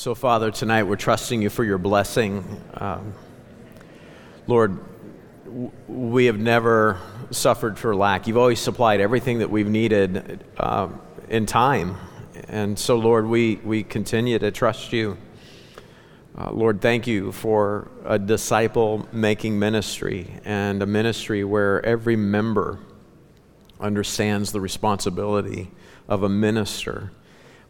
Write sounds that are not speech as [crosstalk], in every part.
So, Father, tonight we're trusting you for your blessing. Um, Lord, w- we have never suffered for lack. You've always supplied everything that we've needed um, in time. And so, Lord, we, we continue to trust you. Uh, Lord, thank you for a disciple making ministry and a ministry where every member understands the responsibility of a minister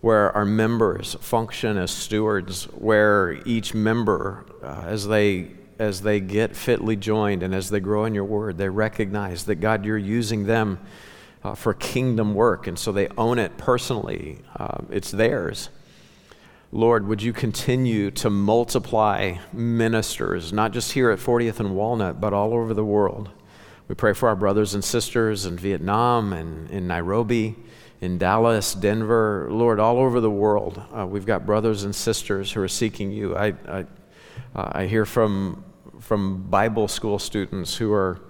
where our members function as stewards, where each member, uh, as they as they get fitly joined and as they grow in your word, they recognize that God, you're using them uh, for kingdom work, and so they own it personally. Uh, it's theirs. Lord, would you continue to multiply ministers, not just here at 40th and Walnut, but all over the world? We pray for our brothers and sisters in Vietnam and in Nairobi in Dallas, Denver, Lord, all over the world. Uh, we've got brothers and sisters who are seeking you. I, I, uh, I hear from, from Bible school students who are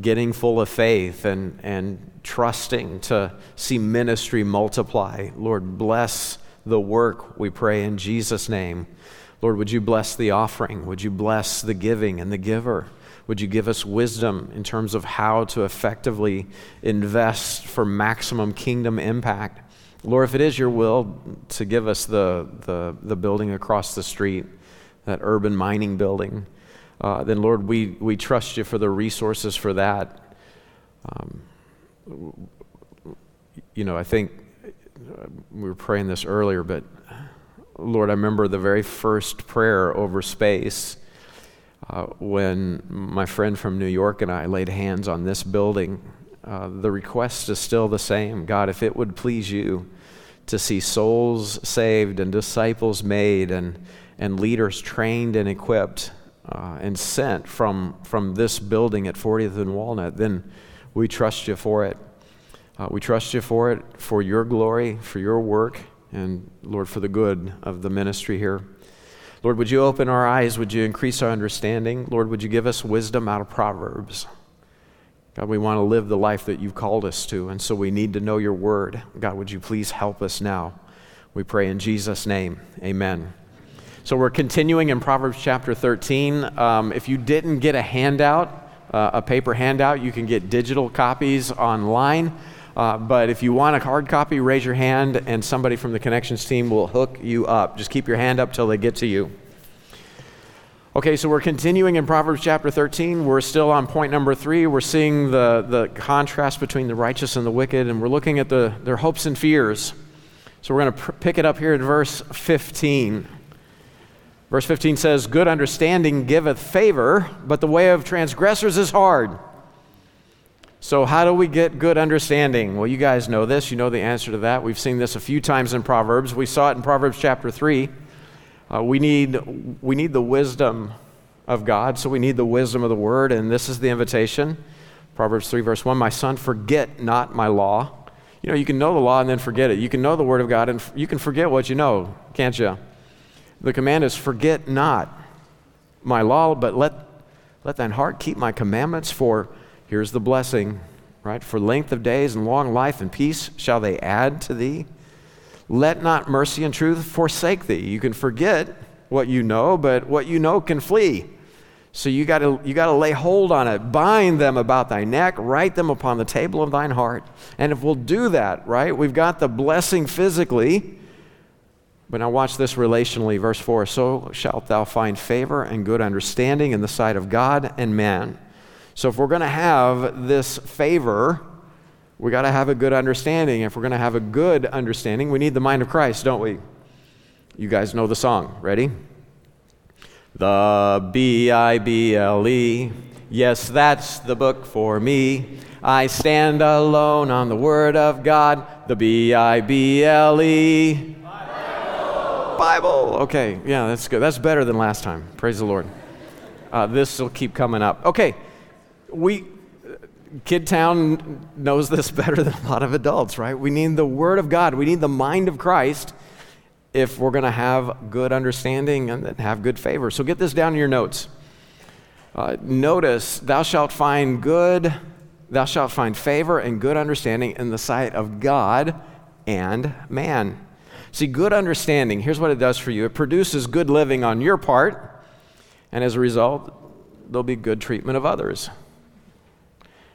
getting full of faith and, and trusting to see ministry multiply. Lord, bless the work, we pray in Jesus' name. Lord, would you bless the offering? Would you bless the giving and the giver? Would you give us wisdom in terms of how to effectively invest for maximum kingdom impact? Lord, if it is your will to give us the, the, the building across the street, that urban mining building, uh, then Lord, we, we trust you for the resources for that. Um, you know, I think uh, we were praying this earlier, but Lord, I remember the very first prayer over space uh, when my friend from New York and I laid hands on this building, uh, the request is still the same. God, if it would please you to see souls saved and disciples made and, and leaders trained and equipped uh, and sent from, from this building at 40th and Walnut, then we trust you for it. Uh, we trust you for it, for your glory, for your work, and Lord, for the good of the ministry here. Lord, would you open our eyes? Would you increase our understanding? Lord, would you give us wisdom out of Proverbs? God, we want to live the life that you've called us to, and so we need to know your word. God, would you please help us now? We pray in Jesus' name. Amen. So we're continuing in Proverbs chapter 13. Um, if you didn't get a handout, uh, a paper handout, you can get digital copies online. Uh, but if you want a hard copy, raise your hand and somebody from the connections team will hook you up. Just keep your hand up till they get to you. Okay, so we're continuing in Proverbs chapter 13. We're still on point number three. We're seeing the, the contrast between the righteous and the wicked, and we're looking at the, their hopes and fears. So we're going to pr- pick it up here at verse 15. Verse 15 says, Good understanding giveth favor, but the way of transgressors is hard. So, how do we get good understanding? Well, you guys know this. You know the answer to that. We've seen this a few times in Proverbs. We saw it in Proverbs chapter 3. Uh, we, need, we need the wisdom of God, so we need the wisdom of the Word, and this is the invitation. Proverbs 3, verse 1 My son, forget not my law. You know, you can know the law and then forget it. You can know the Word of God and f- you can forget what you know, can't you? The command is forget not my law, but let, let thine heart keep my commandments, for Here's the blessing, right? For length of days and long life and peace shall they add to thee. Let not mercy and truth forsake thee. You can forget what you know, but what you know can flee. So you got to you got to lay hold on it, bind them about thy neck, write them upon the table of thine heart. And if we'll do that, right, we've got the blessing physically. But now watch this relationally, verse 4 So shalt thou find favor and good understanding in the sight of God and man. So if we're going to have this favor, we got to have a good understanding. If we're going to have a good understanding, we need the mind of Christ, don't we? You guys know the song. Ready? The B I B L E. Yes, that's the book for me. I stand alone on the Word of God. The B I B L E. Bible. Okay, yeah, that's good. That's better than last time. Praise the Lord. Uh, this will keep coming up. Okay, we Kid Town knows this [laughs] better than a lot of adults, right? We need the Word of God. We need the mind of Christ if we're going to have good understanding and have good favor. So get this down in your notes. Uh, notice, thou shalt find good, thou shalt find favor and good understanding in the sight of God and man. See, good understanding, here's what it does for you it produces good living on your part, and as a result, there'll be good treatment of others.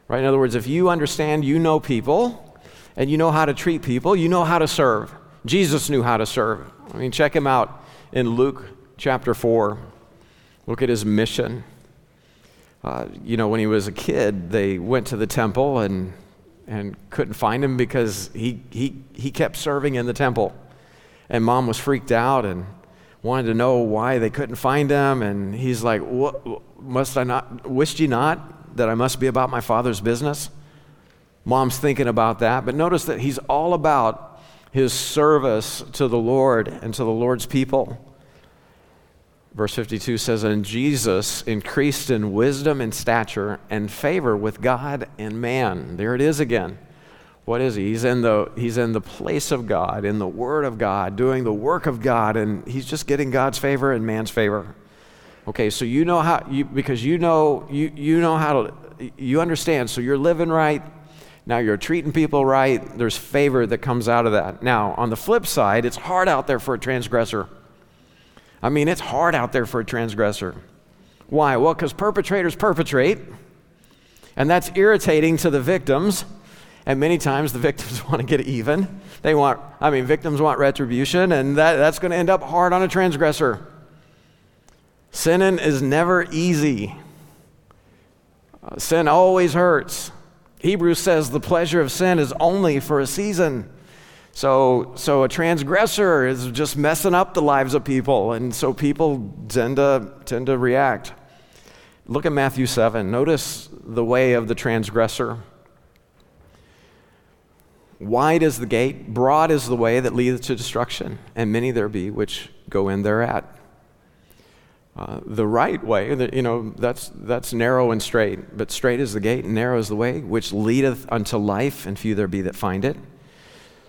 Right? In other words, if you understand, you know people, and you know how to treat people, you know how to serve. Jesus knew how to serve. I mean, check him out in Luke chapter 4. Look at his mission. Uh, you know, when he was a kid, they went to the temple and, and couldn't find him because he, he, he kept serving in the temple. And mom was freaked out and wanted to know why they couldn't find him. And he's like, Must I not, wished ye not that I must be about my father's business? Mom's thinking about that. But notice that he's all about his service to the Lord and to the Lord's people. Verse 52 says, And Jesus increased in wisdom and stature and favor with God and man. There it is again. What is he? He's in the, he's in the place of God, in the Word of God, doing the work of God, and he's just getting God's favor and man's favor. Okay, so you know how, you, because you know, you, you know how to, you understand, so you're living right. Now you're treating people right. There's favor that comes out of that. Now, on the flip side, it's hard out there for a transgressor. I mean, it's hard out there for a transgressor. Why? Well, because perpetrators perpetrate, and that's irritating to the victims. And many times the [laughs] victims want to get even. They want, I mean, victims want retribution, and that, that's going to end up hard on a transgressor. Sinning is never easy. Uh, sin always hurts. Hebrews says the pleasure of sin is only for a season. So, so a transgressor is just messing up the lives of people, and so people tend to, tend to react. Look at Matthew 7. Notice the way of the transgressor. Wide is the gate, broad is the way that leads to destruction, and many there be which go in thereat. Uh, the right way, the, you know, that's, that's narrow and straight, but straight is the gate, and narrow is the way which leadeth unto life, and few there be that find it.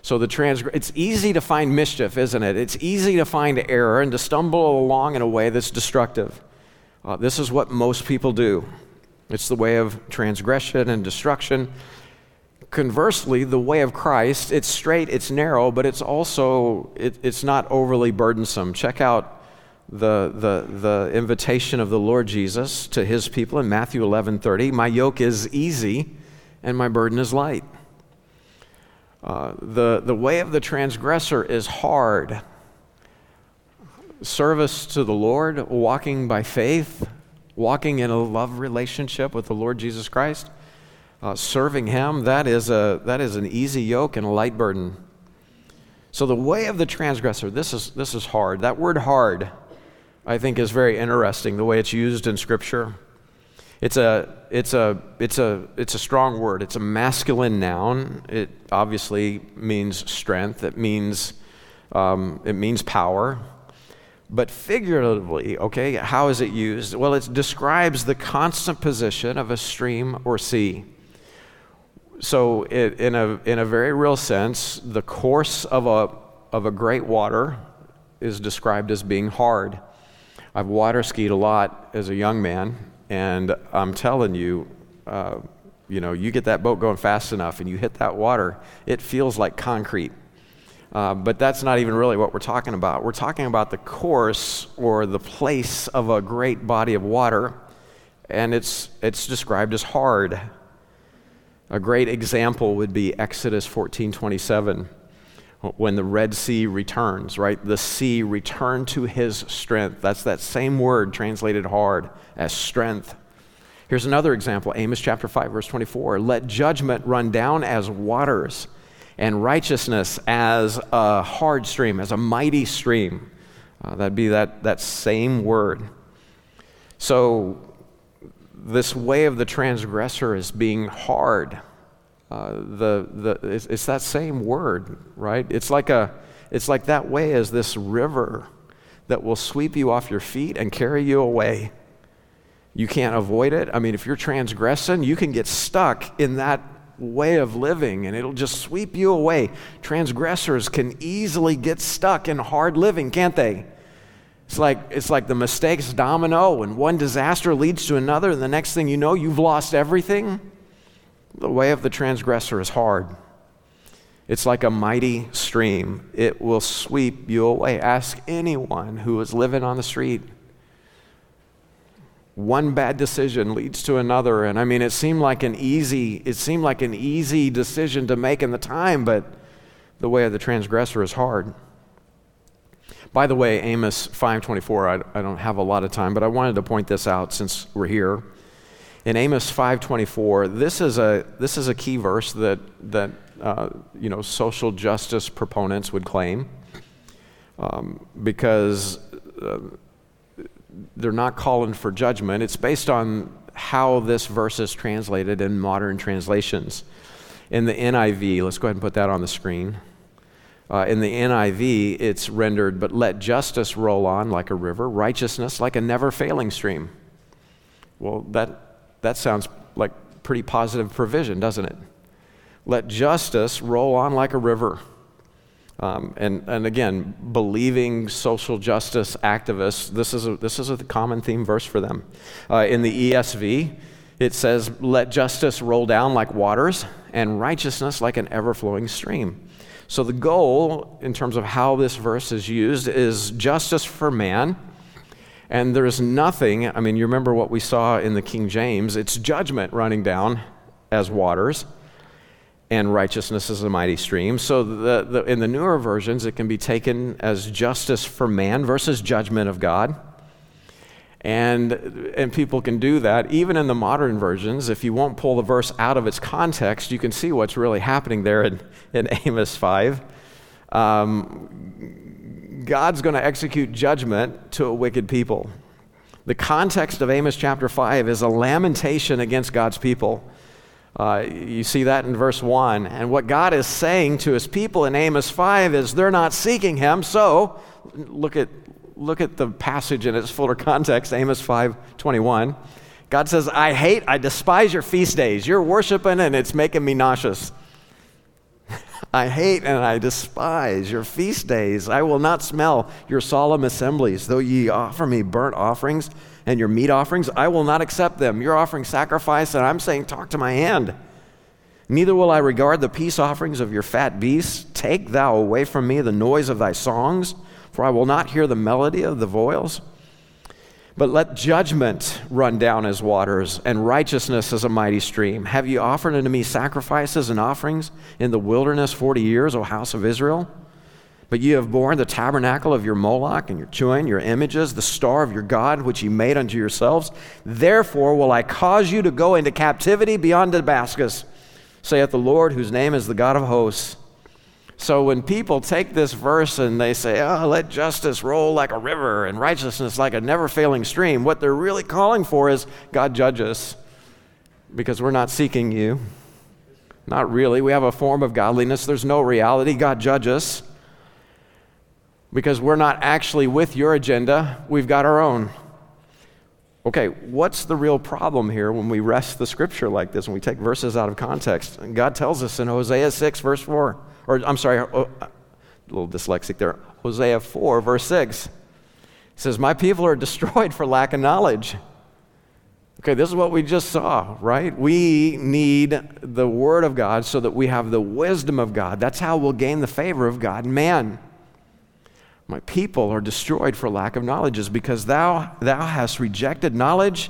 So the transgr- it's easy to find mischief, isn't it? It's easy to find error and to stumble along in a way that's destructive. Uh, this is what most people do. It's the way of transgression and destruction. Conversely, the way of Christ, it's straight, it's narrow, but it's also it, it's not overly burdensome. Check out the, the, the invitation of the Lord Jesus to his people in Matthew 11 30. My yoke is easy and my burden is light. Uh, the, the way of the transgressor is hard. Service to the Lord, walking by faith, walking in a love relationship with the Lord Jesus Christ, uh, serving Him, that is, a, that is an easy yoke and a light burden. So, the way of the transgressor, this is, this is hard. That word hard, I think, is very interesting, the way it's used in Scripture. It's a, it's, a, it's, a, it's a strong word. It's a masculine noun. It obviously means strength, it means, um, it means power. But figuratively, okay, how is it used? Well, it describes the constant position of a stream or sea. So, it, in, a, in a very real sense, the course of a, of a great water is described as being hard. I've water skied a lot as a young man, and I'm telling you, uh, you know, you get that boat going fast enough and you hit that water, it feels like concrete. Uh, but that's not even really what we're talking about. We're talking about the course or the place of a great body of water, and it's, it's described as hard. A great example would be Exodus 14 27 when the Red Sea returns, right? The sea returned to his strength. That's that same word translated hard as strength. Here's another example Amos chapter 5, verse 24. Let judgment run down as waters, and righteousness as a hard stream, as a mighty stream. Uh, that'd be that, that same word. So, this way of the transgressor is being hard. Uh, the, the, it's, it's, that same word, right? It's like, a, it's like that way as this river that will sweep you off your feet and carry you away. You can't avoid it. I mean, if you're transgressing, you can get stuck in that way of living and it'll just sweep you away. Transgressors can easily get stuck in hard living, can't they? It's like, it's like the mistakes domino, and one disaster leads to another, and the next thing you know, you've lost everything. The way of the transgressor is hard. It's like a mighty stream. It will sweep you away. Ask anyone who is living on the street. One bad decision leads to another. And I mean, it seemed like an easy, it seemed like an easy decision to make in the time, but the way of the transgressor is hard. By the way, Amos 5:24, I, I don't have a lot of time, but I wanted to point this out since we're here. In Amos 5:24, this is a this is a key verse that that uh, you know social justice proponents would claim um, because uh, they're not calling for judgment. It's based on how this verse is translated in modern translations. In the NIV, let's go ahead and put that on the screen. Uh, in the NIV, it's rendered, but let justice roll on like a river, righteousness like a never failing stream. Well, that, that sounds like pretty positive provision, doesn't it? Let justice roll on like a river. Um, and, and again, believing social justice activists, this is a, this is a common theme verse for them. Uh, in the ESV, it says, Let justice roll down like waters, and righteousness like an ever flowing stream. So, the goal, in terms of how this verse is used, is justice for man. And there's nothing, I mean, you remember what we saw in the King James, it's judgment running down as waters, and righteousness is a mighty stream. So, the, the, in the newer versions, it can be taken as justice for man versus judgment of God. And, and people can do that. Even in the modern versions, if you won't pull the verse out of its context, you can see what's really happening there in, in [laughs] Amos 5. Um, God's going to execute judgment to a wicked people. The context of Amos chapter 5 is a lamentation against God's people. Uh, you see that in verse 1. And what God is saying to his people in Amos 5 is they're not seeking him. So, look at, look at the passage in its fuller context, Amos 5:21. God says, "I hate, I despise your feast days. You're worshiping and it's making me nauseous. I hate and I despise your feast days. I will not smell your solemn assemblies. Though ye offer me burnt offerings and your meat offerings, I will not accept them. You're offering sacrifice, and I'm saying, Talk to my hand. Neither will I regard the peace offerings of your fat beasts. Take thou away from me the noise of thy songs for I will not hear the melody of the viols. But let judgment run down as waters, and righteousness as a mighty stream. Have you offered unto me sacrifices and offerings in the wilderness forty years, O house of Israel? But ye have borne the tabernacle of your Moloch and your Chiun, your images, the star of your God, which ye made unto yourselves. Therefore will I cause you to go into captivity beyond Damascus, saith the Lord, whose name is the God of hosts. So when people take this verse and they say, oh, let justice roll like a river and righteousness like a never failing stream, what they're really calling for is God judge us because we're not seeking you. Not really. We have a form of godliness. There's no reality. God judge us because we're not actually with your agenda. We've got our own. Okay, what's the real problem here when we wrest the scripture like this, when we take verses out of context? God tells us in Hosea 6, verse 4 or I'm sorry, oh, a little dyslexic there. Hosea 4, verse 6 says, My people are destroyed for lack of knowledge. Okay, this is what we just saw, right? We need the Word of God so that we have the wisdom of God. That's how we'll gain the favor of God and man. My people are destroyed for lack of knowledge, is because thou, thou hast rejected knowledge.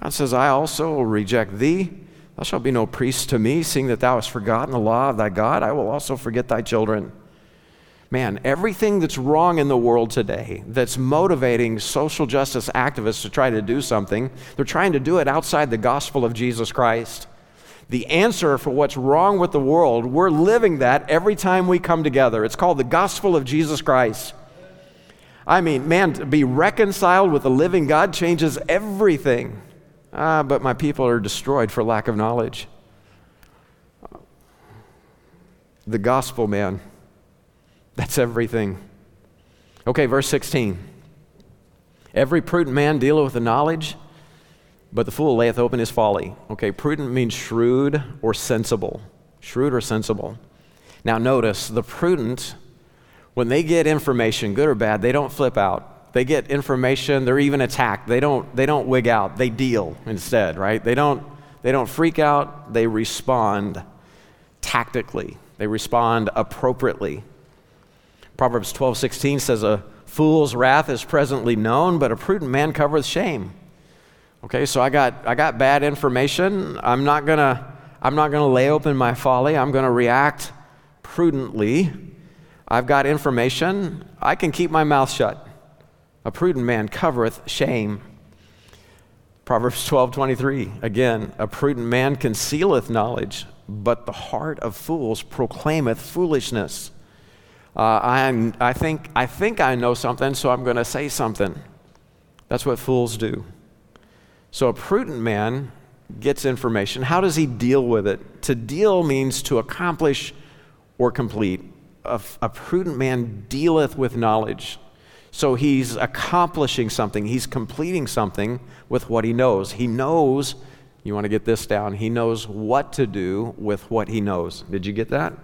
God says, I also will reject thee. Thou shalt be no priest to me, seeing that thou hast forgotten the law of thy God. I will also forget thy children. Man, everything that's wrong in the world today that's motivating social justice activists to try to do something, they're trying to do it outside the gospel of Jesus Christ. The answer for what's wrong with the world, we're living that every time we come together. It's called the gospel of Jesus Christ. I mean, man, to be reconciled with the living God changes everything. Ah, but my people are destroyed for lack of knowledge. The gospel, man, that's everything. Okay, verse 16. Every prudent man dealeth with the knowledge, but the fool layeth open his folly. Okay, prudent means shrewd or sensible. Shrewd or sensible. Now, notice the prudent, when they get information, good or bad, they don't flip out. They get information, they're even attacked. They don't, they don't wig out, they deal instead, right? They don't, they don't freak out, they respond tactically They respond appropriately. Proverbs 12:16 says a fool's wrath is presently known, but a prudent man covereth shame. Okay, so I got I got bad information. I'm not going to I'm not going to lay open my folly. I'm going to react prudently. I've got information. I can keep my mouth shut. A prudent man covereth shame. Proverbs 12:23 again, a prudent man concealeth knowledge, but the heart of fools proclaimeth foolishness. Uh, I, I, think, I think I know something, so I'm going to say something. That's what fools do. So a prudent man gets information. How does he deal with it? To deal means to accomplish or complete. A, a prudent man dealeth with knowledge. So he's accomplishing something, he's completing something with what he knows. He knows, you want to get this down, he knows what to do with what he knows. Did you get that?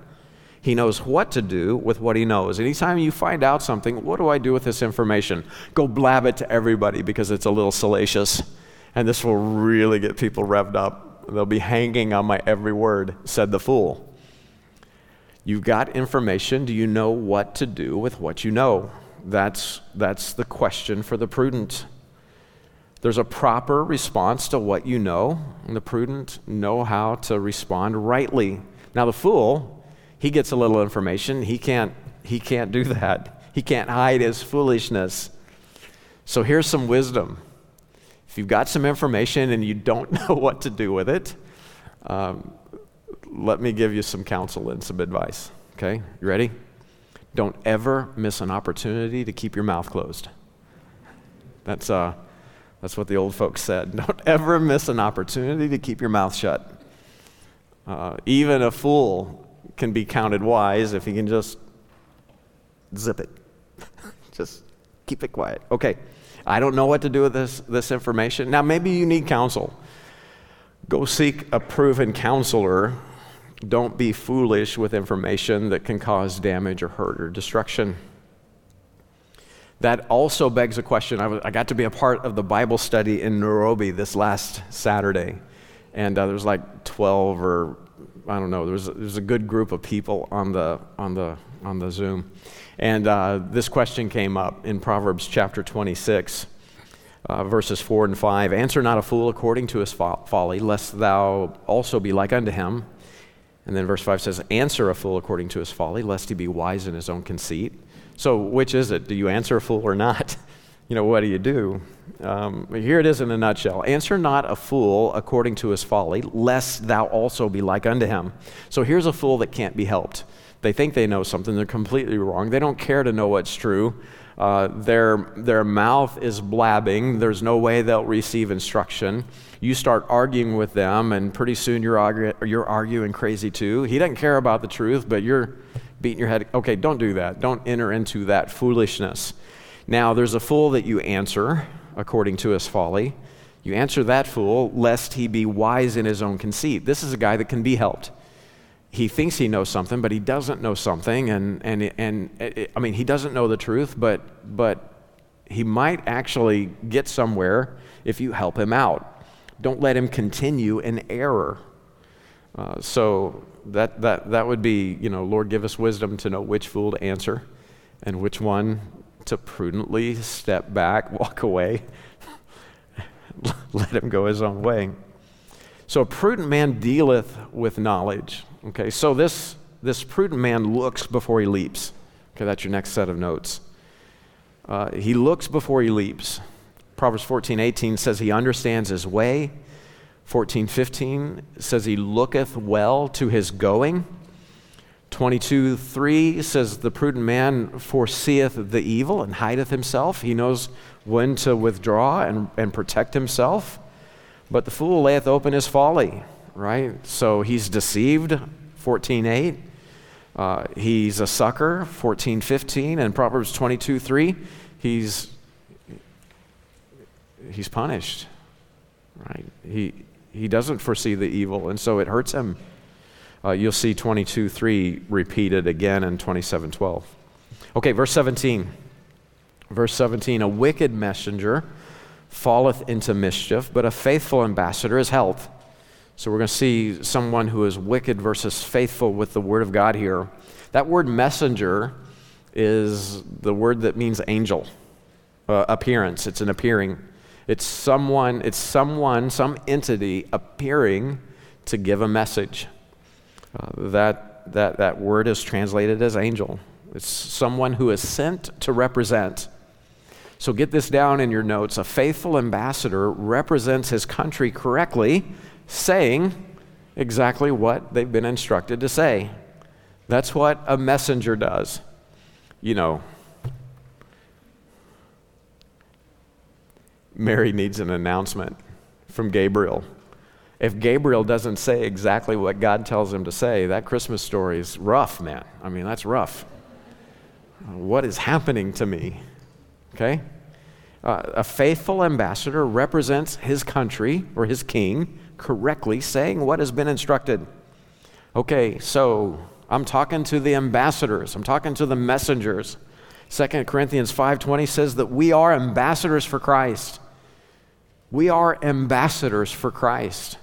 He knows what to do with what he knows. Anytime you find out something, what do I do with this information? Go blab it to everybody because it's a little salacious. And this will really get people revved up. They'll be hanging on my every word, said the fool. You've got information. Do you know what to do with what you know? That's, that's the question for the prudent. There's a proper response to what you know, and the prudent know how to respond rightly. Now, the fool, he gets a little information. He can't, he can't do that. He can't hide his foolishness. So, here's some wisdom. If you've got some information and you don't [laughs] know what to do with it, um, let me give you some counsel and some advice. Okay? You ready? Don't ever miss an opportunity to keep your mouth closed. That's, uh, that's what the old folks said. [laughs] Don't ever miss an opportunity to keep your mouth shut. Uh, even a fool can be counted wise if he can just zip it. [laughs] just keep it quiet. Okay, I don't know what to do with this, this information. Now, maybe you need counsel. Go seek a proven counselor don't be foolish with information that can cause damage or hurt or destruction. That also begs a question. I, I got to be a part of the Bible study in Nairobi this last Saturday, and uh, there was like 12 or I don't know. There was, there was a good group of people on the on the on the Zoom, and uh, this question came up in Proverbs chapter 26. Uh, verses 4 and 5 Answer not a fool according to his fo- folly, lest thou also be like unto him. And then verse 5 says, Answer a fool according to his folly, lest he be wise in his own conceit. So, which is it? Do you answer a fool or not? [laughs] you know, what do you do? Um, here it is in a nutshell Answer not a fool according to his folly, lest thou also be like unto him. So, here's a fool that can't be helped. They think they know something, they're completely wrong. They don't care to know what's true. Uh, their, their mouth is blabbing. There's no way they'll receive instruction. You start arguing with them, and pretty soon you're, argue, you're arguing crazy too. He doesn't care about the truth, but you're beating your head. Okay, don't do that. Don't enter into that foolishness. Now, there's a fool that you answer according to his folly. You answer that fool, lest he be wise in his own conceit. This is a guy that can be helped he thinks he knows something, but he doesn't know something, and and and it, I mean he doesn't know the truth, but but he might actually get somewhere if you help him out. Don't let him continue in error. Uh, so that that that would be you know Lord give us wisdom to know which fool to answer, and which one to prudently step back, [laughs] walk away, [laughs] let him go his own way. So a prudent man dealeth with knowledge. Okay, so this, this prudent man looks before he leaps. Okay, that's your next set of notes. Uh, he looks before he leaps. Proverbs 14, 18 says he understands his way. 14, 15 says he looketh well to his going. 22, 3 says the prudent man foreseeth the evil and hideth himself. He knows when to withdraw and, and protect himself. But the fool layeth open his folly right? So he's deceived, 14.8. Uh, he's a sucker, 14.15. And Proverbs 22, 3, he's, he's punished, right? He, he doesn't foresee the evil, and so it hurts him. Uh, you'll see 22 3 repeated again in 27.12. Okay, verse 17. Verse 17, a wicked messenger falleth into mischief, but a faithful ambassador is health. So we're going to see someone who is wicked versus faithful with the word of God here. That word messenger is the word that means angel, uh, appearance. It's an appearing. It's someone, it's someone, some entity appearing to give a message. Uh, that, that, that word is translated as angel. It's someone who is sent to represent. So get this down in your notes. A faithful ambassador represents his country correctly, saying exactly what they've been instructed to say. That's what a messenger does. You know, Mary needs an announcement from Gabriel. If Gabriel doesn't say exactly what God tells him to say, that Christmas story is rough, man. I mean, that's rough. What is happening to me? Okay? Uh, a faithful ambassador represents his country or his king correctly, saying what has been instructed. Okay, so I'm talking to the ambassadors, I'm talking to the messengers. 2 Corinthians 5:20 says that we are ambassadors for Christ. We are ambassadors for Christ.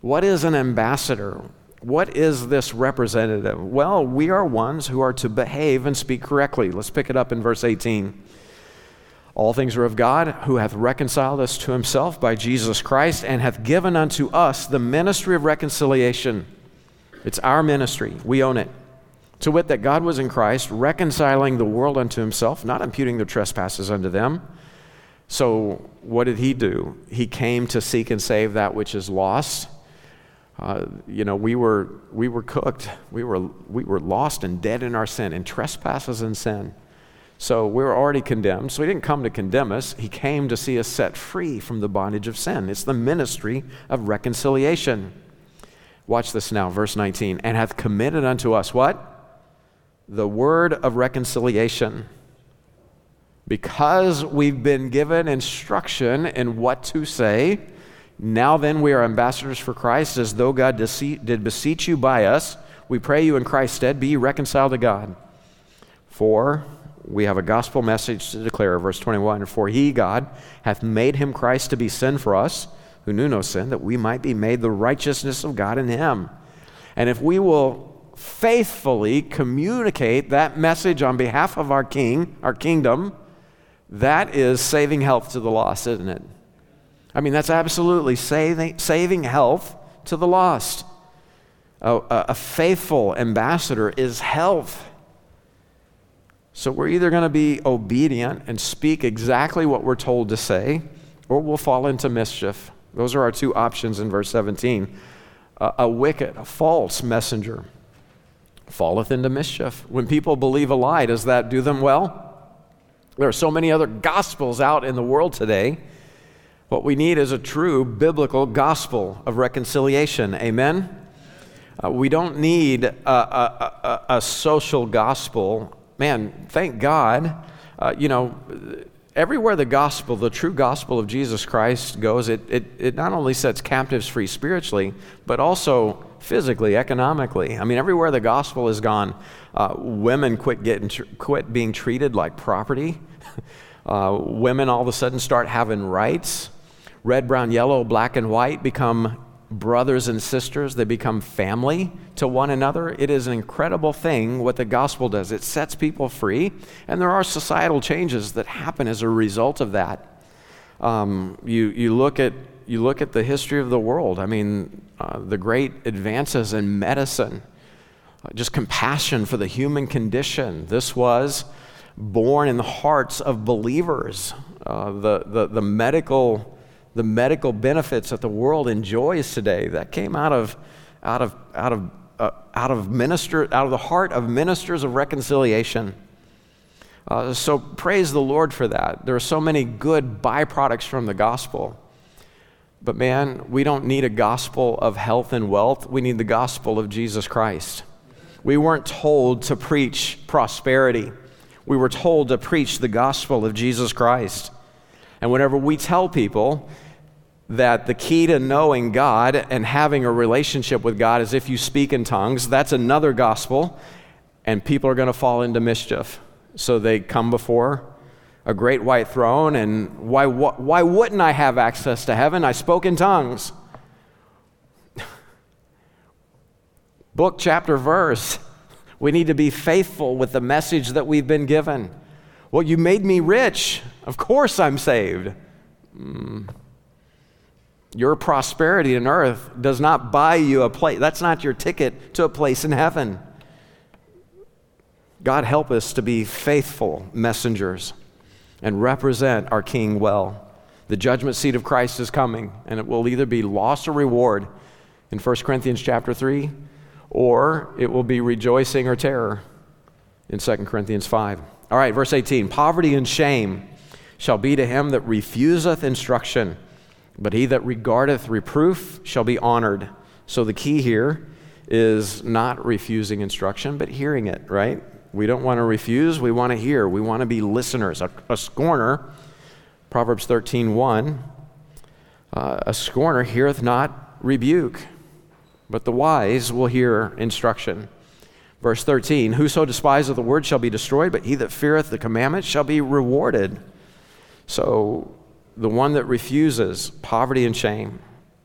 What is an ambassador? What is this representative? Well, we are ones who are to behave and speak correctly. Let's pick it up in verse 18. All things are of God, who hath reconciled us to himself by Jesus Christ, and hath given unto us the ministry of reconciliation. It's our ministry, we own it. To wit, that God was in Christ, reconciling the world unto himself, not imputing their trespasses unto them. So, what did he do? He came to seek and save that which is lost. Uh, you know, we were, we were cooked. We were, we were lost and dead in our sin, in trespasses and sin. So we were already condemned. So he didn't come to condemn us. He came to see us set free from the bondage of sin. It's the ministry of reconciliation. Watch this now, verse 19. And hath committed unto us what? The word of reconciliation. Because we've been given instruction in what to say, now then we are ambassadors for Christ, as though God did beseech you by us. We pray you in Christ's stead, be reconciled to God. For we have a gospel message to declare, verse 21 For he, God, hath made him Christ to be sin for us, who knew no sin, that we might be made the righteousness of God in him. And if we will faithfully communicate that message on behalf of our king, our kingdom, that is saving health to the lost, isn't it? I mean, that's absolutely saving, saving health to the lost. A, a, a faithful ambassador is health. So we're either going to be obedient and speak exactly what we're told to say, or we'll fall into mischief. Those are our two options in verse 17. A, a wicked, a false messenger falleth into mischief. When people believe a lie, does that do them well? There are so many other gospels out in the world today what we need is a true biblical gospel of reconciliation. Amen? Uh, we don't need a, a, a, a, social gospel. Man, thank God. Uh, you know, everywhere the gospel, the true gospel of Jesus Christ goes, it, it, it not only sets captives free spiritually, but also physically, economically. I mean, everywhere the gospel has gone, uh, women quit, getting, quit being treated like property. [laughs] Uh, women all of a sudden start having rights red, brown, yellow, black, and white become brothers and sisters. They become family to one another. It is an incredible thing what the gospel does. It sets people free, and there are societal changes that happen as a result of that. Um, you, you, look at, you look at the history of the world. I mean, uh, the great advances in medicine, uh, just compassion for the human condition. This was born in the hearts of believers. Uh, the, the, the medical the medical benefits that the world enjoys today that came out of out of out of uh, out of minister out of the heart of ministers of reconciliation uh, so praise the lord for that there are so many good byproducts from the gospel but man we don't need a gospel of health and wealth. We need the gospel of jesus christ. We weren't told to preach prosperity. We were told to preach the gospel of jesus christ. And whenever we tell people that the key to knowing God and having a relationship with God is if you speak in tongues, that's another gospel, and people are going to fall into mischief. So they come before a great white throne, and why, why wouldn't I have access to heaven? I spoke in tongues. [laughs] Book, chapter, verse. We need to be faithful with the message that we've been given. Well, you made me rich. Of course I'm saved. Mm. Your prosperity in earth does not buy you a place. That's not your ticket to a place in heaven. God help us to be faithful messengers and represent our King well. The judgment seat of Christ is coming, and it will either be loss or reward in 1 Corinthians chapter 3, or it will be rejoicing or terror in 2 Corinthians 5. All right, verse 18 Poverty and shame shall be to him that refuseth instruction, but he that regardeth reproof shall be honored. So the key here is not refusing instruction, but hearing it, right? We don't want to refuse, we want to hear. We want to be listeners. A, a scorner, Proverbs 13 1, uh, a scorner heareth not rebuke, but the wise will hear instruction. Verse 13 Whoso despiseth the word shall be destroyed, but he that feareth the commandment shall be rewarded. So the one that refuses poverty and shame,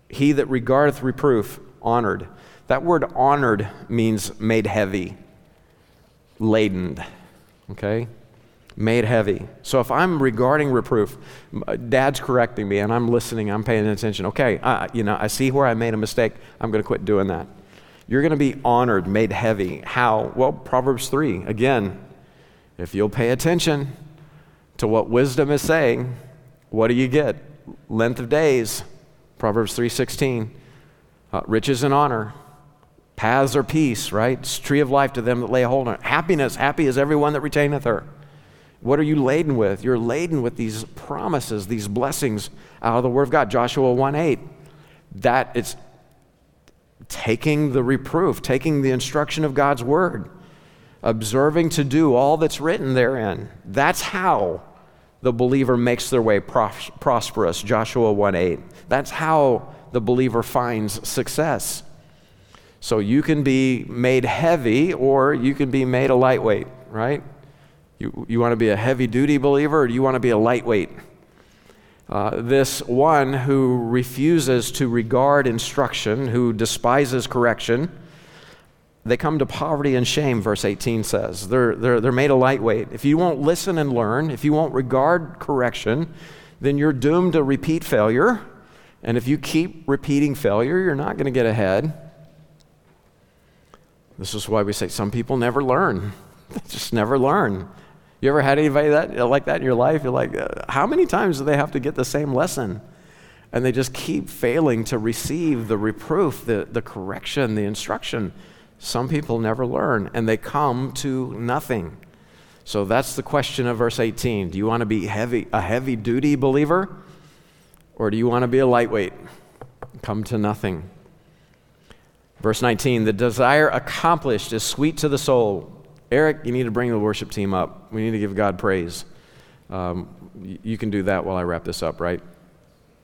he that regardeth reproof, honored. That word honored means made heavy, laden, okay? Made heavy. So if I'm regarding reproof, dad's correcting me and I'm listening, I'm paying attention. Okay, uh, you know, I see where I made a mistake. I'm going to quit doing that. You're going to be honored, made heavy. How? Well, Proverbs 3. Again, if you'll pay attention to what wisdom is saying, what do you get? Length of days. Proverbs 3:16. Uh, riches and honor. Paths are peace, right? It's tree of life to them that lay hold on it. Happiness, happy is everyone that retaineth her. What are you laden with? You're laden with these promises, these blessings out of the Word of God. Joshua 1 8. That it's taking the reproof, taking the instruction of God's word, observing to do all that's written therein. That's how the believer makes their way pros- prosperous, Joshua 1 8. That's how the believer finds success. So you can be made heavy or you can be made a lightweight, right? You, you want to be a heavy duty believer or do you want to be a lightweight? Uh, this one who refuses to regard instruction, who despises correction, they come to poverty and shame, verse 18 says. They're, they're, they're made a lightweight. If you won't listen and learn, if you won't regard correction, then you're doomed to repeat failure. And if you keep repeating failure, you're not going to get ahead. This is why we say some people never learn. [laughs] They just never learn. You ever had anybody that like that in your life? You're like, uh, how many times do they have to get the same lesson? And they just keep failing to receive the reproof, the, the correction, the instruction. Some people never learn and they come to nothing. So that's the question of verse 18. Do you want to be heavy, a heavy duty believer? Or do you want to be a lightweight? Come to nothing. Verse 19, the desire accomplished is sweet to the soul, Eric, you need to bring the worship team up. We need to give God praise. Um, you can do that while I wrap this up, right?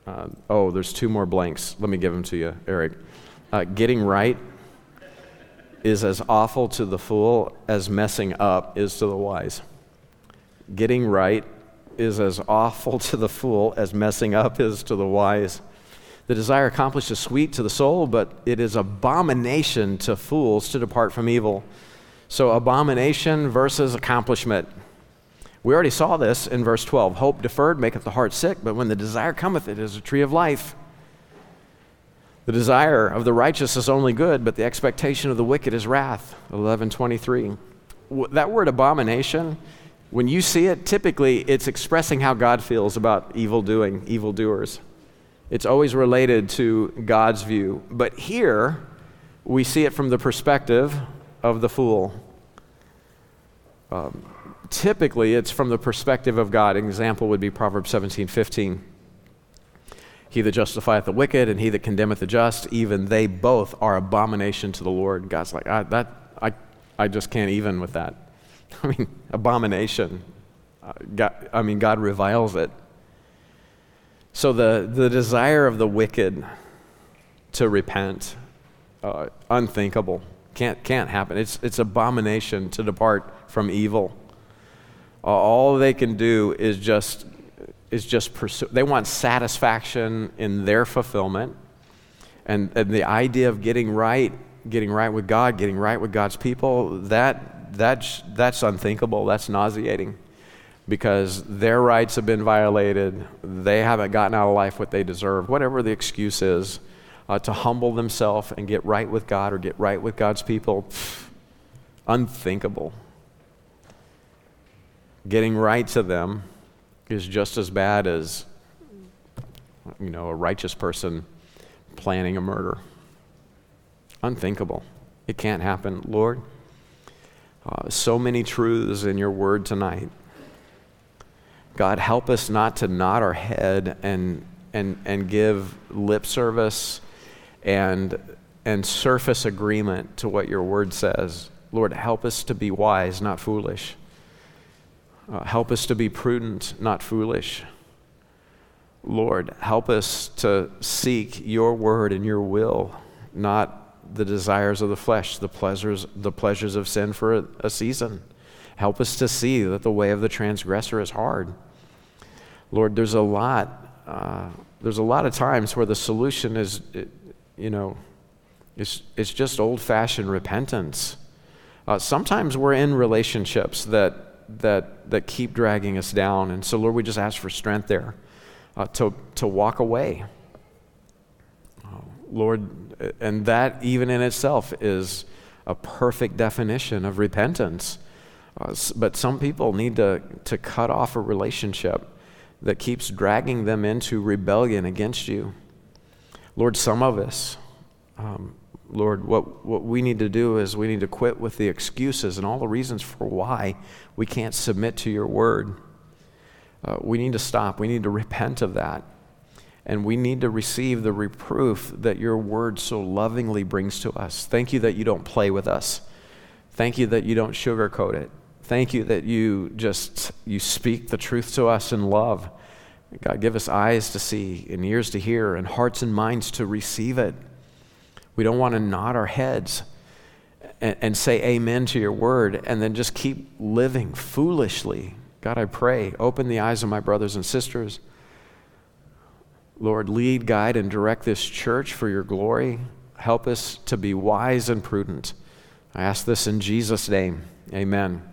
Uh, oh, there's two more blanks. Let me give them to you, Eric. Uh, getting right is as awful to the fool as messing up is to the wise. Getting right is as awful [laughs] to the fool as messing up is to the wise. The desire accomplished is sweet to the soul, but it is abomination to fools to depart from evil. So, abomination versus accomplishment. We already saw this in verse 12. Hope deferred maketh the heart sick, but when the desire cometh, it is a tree of life. The desire of the righteous is only good, but the expectation of the wicked is wrath. 1123. That word abomination, when you see it, typically it's expressing how God feels about evil doing, evil doers. It's always related to God's view. But here, we see it from the perspective of the fool. Um, typically, it's from the perspective of God. An example would be Proverbs 17 15. He that justifieth the wicked and he that condemneth the just, even they both are abomination to the Lord. God's like, I, that, I, I just can't even with that. [laughs] I mean, abomination. Uh, God, I mean, God reviles it. So the, the desire of the wicked to repent, uh, unthinkable. Can't, can't happen. It's, it's abomination to depart from evil. All they can do is just, is just pursue. They want satisfaction in their fulfillment. And, and the idea of getting right getting right with God, getting right with God's people, that, that's, that's unthinkable. That's nauseating because their rights have been violated. They haven't gotten out of life what they deserve, whatever the excuse is. Uh, to humble themselves and get right with God or get right with God's people, pff, unthinkable. Getting right to them is just as bad as, you know, a righteous person planning a murder. Unthinkable. It can't happen. Lord, uh, so many truths in your word tonight. God, help us not to nod our head and, and, and give lip service and, and surface agreement to what your word says. Lord, help us to be wise, not foolish. Uh, help us to be prudent, not foolish. Lord, help us to seek your word and your will, not the desires of the flesh, the pleasures, the pleasures of sin for a, a season. Help us to see that the way of the transgressor is hard. Lord, there's a lot, uh, there's a lot of times where the solution is, you know, it's, it's just old fashioned repentance. Uh, sometimes we're in relationships that, that, that keep dragging us down. And so, Lord, we just ask for strength there uh, to, to walk away. Oh, Lord, and that even in itself is a perfect definition of repentance. Uh, but some people need to, to cut off a relationship that keeps dragging them into rebellion against you. Lord, some of us, um, Lord, what, what we need to do is we need to quit with the excuses and all the reasons for why we can't submit to your word. Uh, we need to stop. We need to repent of that. And we need to receive the reproof that your word so lovingly brings to us. Thank you that you don't play with us. Thank you that you don't sugarcoat it. Thank you that you just you speak the truth to us in love. God, give us eyes to see and ears to hear and hearts and minds to receive it. We don't want to nod our heads and, and say amen to your word and then just keep living foolishly. God, I pray, open the eyes of my brothers and sisters. Lord, lead, guide, and direct this church for your glory. Help us to be wise and prudent. I ask this in Jesus' name. Amen.